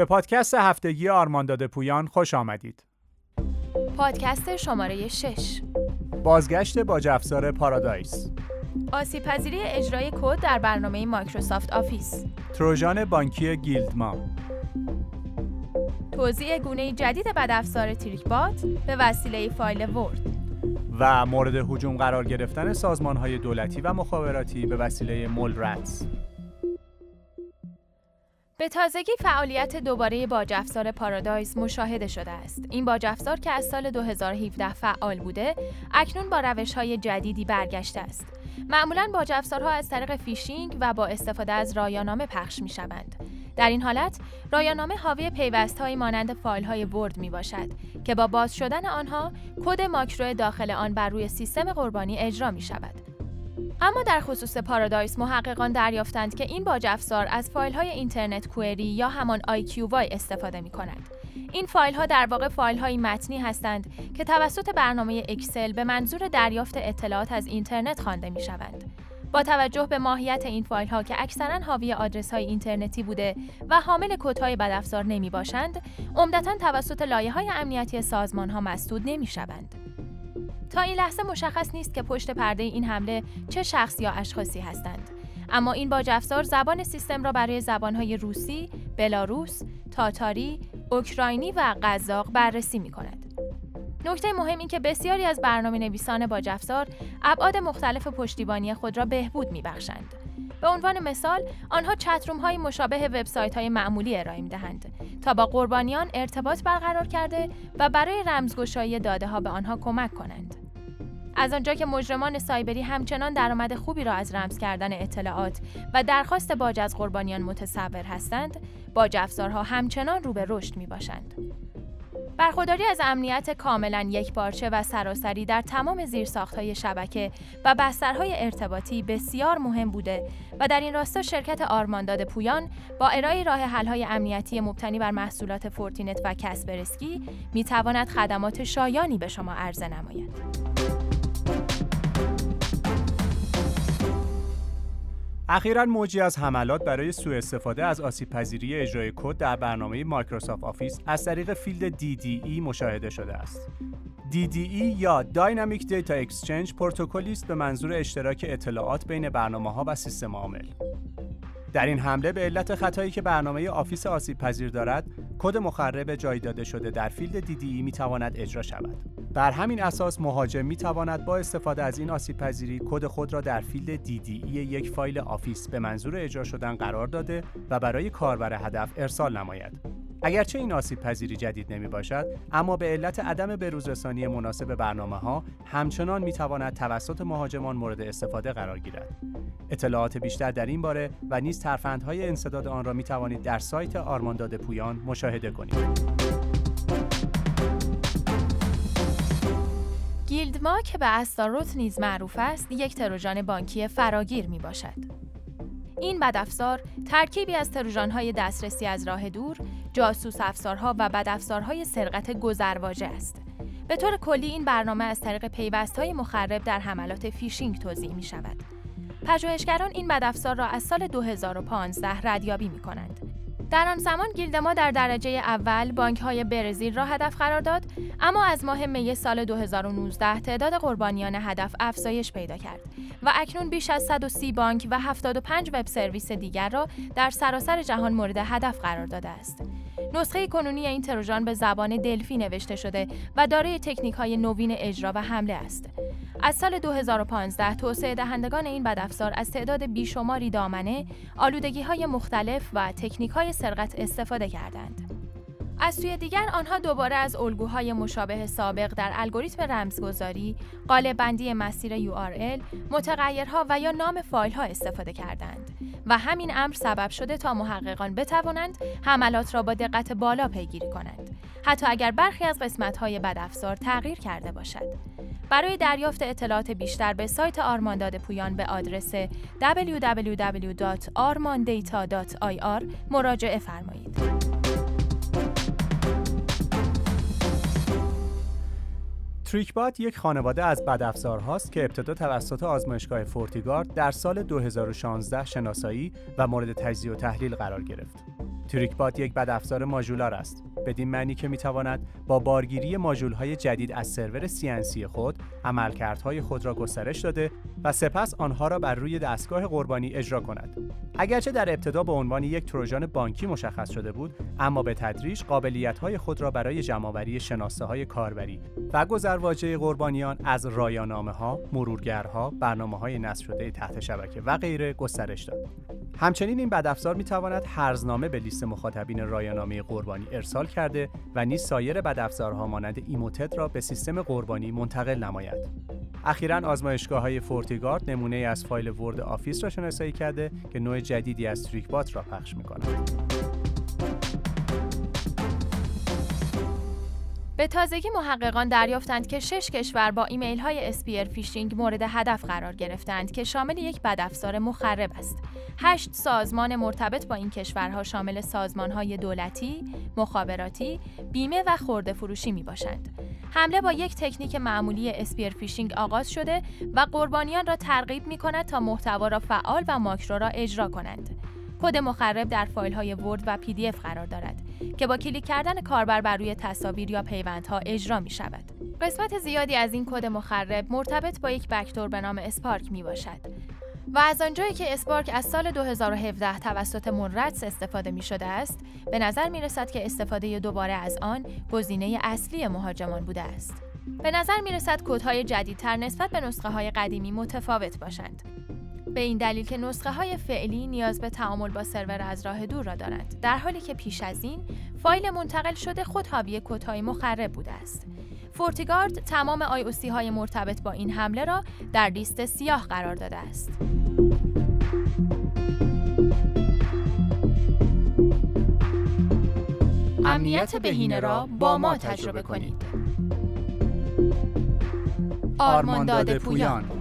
به پادکست هفتگی آرمانداد پویان خوش آمدید. پادکست شماره 6 بازگشت باج افزار Paradise. آسیب پذیری اجرای کد در برنامه Microsoft Office. تروژان بانکی Guildma توزیع گونه جدید بدافزار TrickBot به وسیله فایل Word. و مورد هجوم قرار گرفتن سازمان های دولتی و مخابراتی به وسیله MoleRats به تازگی فعالیت دوباره باج افزار Paradise مشاهده شده است. این باج افزار که از سال 2017 فعال بوده، اکنون با روش های جدیدی برگشته است. معمولا باج افزارها از طریق فیشینگ و با استفاده از رایانامه پخش می شوند. در این حالت، رایانامه حاوی پیوست های مانند فایل های Word می باشد که با باز شدن آنها کد ماکرو داخل آن بر روی سیستم قربانی اجرا می شود. اما در خصوص Paradise محققان دریافتند که این باج افزار از فایل های Internet Query یا همان IQY استفاده می کند. این فایل ها در واقع فایل های متنی هستند که توسط برنامه Excel به منظور دریافت اطلاعات از اینترنت خوانده می شوند. با توجه به ماهیت این فایل ها که اکثرا حاوی آدرس های اینترنتی بوده و حامل کدهای بدافزار نمی باشند، عمدتا توسط لایه های امنیتی سازمان ها مسدود نمی شوند. تا این لحظه مشخص نیست که پشت پرده این حمله چه شخص یا اشخاصی هستند. اما این باج افزار زبان سیستم را برای زبانهای روسی، بلاروس، تاتاری، اوکراینی و قزاق بررسی می کند. نکته مهم این که بسیاری از برنامه نویسان باج افزار ابعاد مختلف پشتیبانی خود را بهبود می بخشند. به عنوان مثال، آنها چتروم های مشابه وبسایت های معمولی ارائه می دهند تا با قربانیان ارتباط برقرار کرده و برای رمزگشایی داده ها به آنها کمک کنند. از آنجا که مجرمان سایبری همچنان درآمد خوبی را از رمز کردن اطلاعات و درخواست باج از قربانیان متصور هستند، باج افزارها همچنان رو به رشد می باشند. برخورداری از امنیت کاملا یک پارچه و سراسری در تمام زیرساختهای شبکه و بسترهای ارتباطی بسیار مهم بوده و در این راستا شرکت آرمانداد پویان با ارائه راه حل‌های امنیتی مبتنی بر محصولات Fortinet و Kaspersky می تواند خدمات شایانی به شما عرضه نماید. اخیرا موجی از حملات برای سوء استفاده از آسیب پذیری اجرای کد در برنامه Microsoft Office از طریق فیلد DDE مشاهده شده است. DDE یا Dynamic Data Exchange پروتکلی است به منظور اشتراک اطلاعات بین برنامه ها و سیستم عامل. در این حمله به علت خطایی که برنامه Office آسیب پذیر دارد، کد مخرب جای داده شده در فیلد DDE می تواند اجرا شود. بر همین اساس مهاجم می تواند با استفاده از این آسیب پذیری کد خود را در فیلد DDE یک فایل Office به منظور اجرا شدن قرار داده و برای کاربر هدف ارسال نماید. اگرچه این آسیب پذیری جدید نمی باشد اما به علت عدم بروزرسانی مناسب برنامه ها همچنان می تواند توسط مهاجمان مورد استفاده قرار گیرد اطلاعات بیشتر در این باره و نیز ترفندهای انسداد آن را می توانید در سایت آرمانداد پویان مشاهده کنید Guildma که به Astaroth نیز معروف است یک تروژان بانکی فراگیر می باشد. این بدافزار ترکیبی از تروژانهای دسترسی از راه دور، جاسوس افزارها و بدافزارهای سرقت گذرواژه است. به طور کلی این برنامه از طریق پیوستهای مخرب در حملات فیشینگ توزیع می شود. پژوهشگران این بدافزار را از سال 2015 ردیابی می کنند. در آن زمان گیلدما در درجه اول بانک های برزیل را هدف قرار داد اما از ماه می سال 2019 تعداد قربانیان هدف افزایش پیدا کرد. و اکنون بیش از 130 بانک و 75 وب سرویس دیگر را در سراسر جهان مورد هدف قرار داده است. نسخه کنونی این تروژان به زبان دلفی نوشته شده و دارای تکنیک های نوین اجرا و حمله است. از سال 2015 توسعه دهندگان این بدافزار از تعداد بیشماری دامنه، آلودگی های مختلف و تکنیک های سرقت استفاده کردند. از سوی دیگر آنها دوباره از الگوهای مشابه سابق در الگوریتم رمزگذاری، بندی مسیر URL، متغیرها و یا نام فایل ها استفاده کردند و همین امر سبب شده تا محققان بتوانند حملات را با دقت بالا پیگیری کنند حتی اگر برخی از قسمت های بدافزار تغییر کرده باشد برای دریافت اطلاعات بیشتر به سایت آرمانداد پویان به آدرس www.armandata.ir مراجعه فرمایید. تریکبات یک خانواده از بدافزارهاست که ابتدا توسط آزمایشگاه فورتیگارد در سال 2016 شناسایی و مورد تجزیه و تحلیل قرار گرفت. تریکبات یک بدافزار ماژولار است بدین معنی که می‌تواند با بارگیری های جدید از سرور CNC خود عملکردهای خود را گسترش داده و سپس آنها را بر روی دستگاه قربانی اجرا کند. اگرچه در ابتدا به عنوان یک تروژان بانکی مشخص شده بود، اما به تدریج های خود را برای جمعآوری شناسه های کاربری و گذرواژه قربانیان از رایانامه ها، مرورگرها، برنامه های نصب شده تحت شبکه و غیره گسترش داد. همچنین این بدافزار می تواند هرزنامه به لیست مخاطبین رایانامه قربانی ارسال کرده و نیز سایر بدافزارها مانند Emotet را به سیستم قربانی منتقل نماید. اخیرا آزمایشگاه های FortiGuard نمونه از فایل Word Office را شناسایی کرده که نوع جدیدی از TrickBot را پخش می به تازگی محققان دریافتند که شش کشور با ایمیل های spear phishing مورد هدف قرار گرفتند که شامل یک بدافزار مخرب است. هشت سازمان مرتبط با این کشورها شامل سازمان های دولتی، مخابراتی، بیمه و خورده فروشی می باشند. حمله با یک تکنیک معمولی spear phishing آغاز شده و قربانیان را ترغیب می کند تا محتوا را فعال و ماکرو را اجرا کنند. کد مخرب در فایل های Word و PDF قرار دارد که با کلیک کردن کاربر بر روی تصاویر یا پیوندها اجرا می شود. قسمت زیادی از این کد مخرب مرتبط با یک backdoor به نام Spark می باشد و از آنجایی که اسپارک از سال 2017 توسط مونرتس استفاده می شده است، به نظر می رسد که استفاده دوباره از آن گزینه اصلی مهاجمان بوده است. به نظر می رسد کودهای جدیدتر نسبت به نسخه های قدیمی متفاوت باشند. به این دلیل که نسخه های فعلی نیاز به تعامل با سرور از راه دور را دارند در حالی که پیش از این فایل منتقل شده خود حاوی کدهای مخرب بوده است. فورتیگارد تمام آی های مرتبط با این حمله را در لیست سیاه قرار داده است. امنیت بهینه را با ما تجربه کنید. آرمانداد پویان.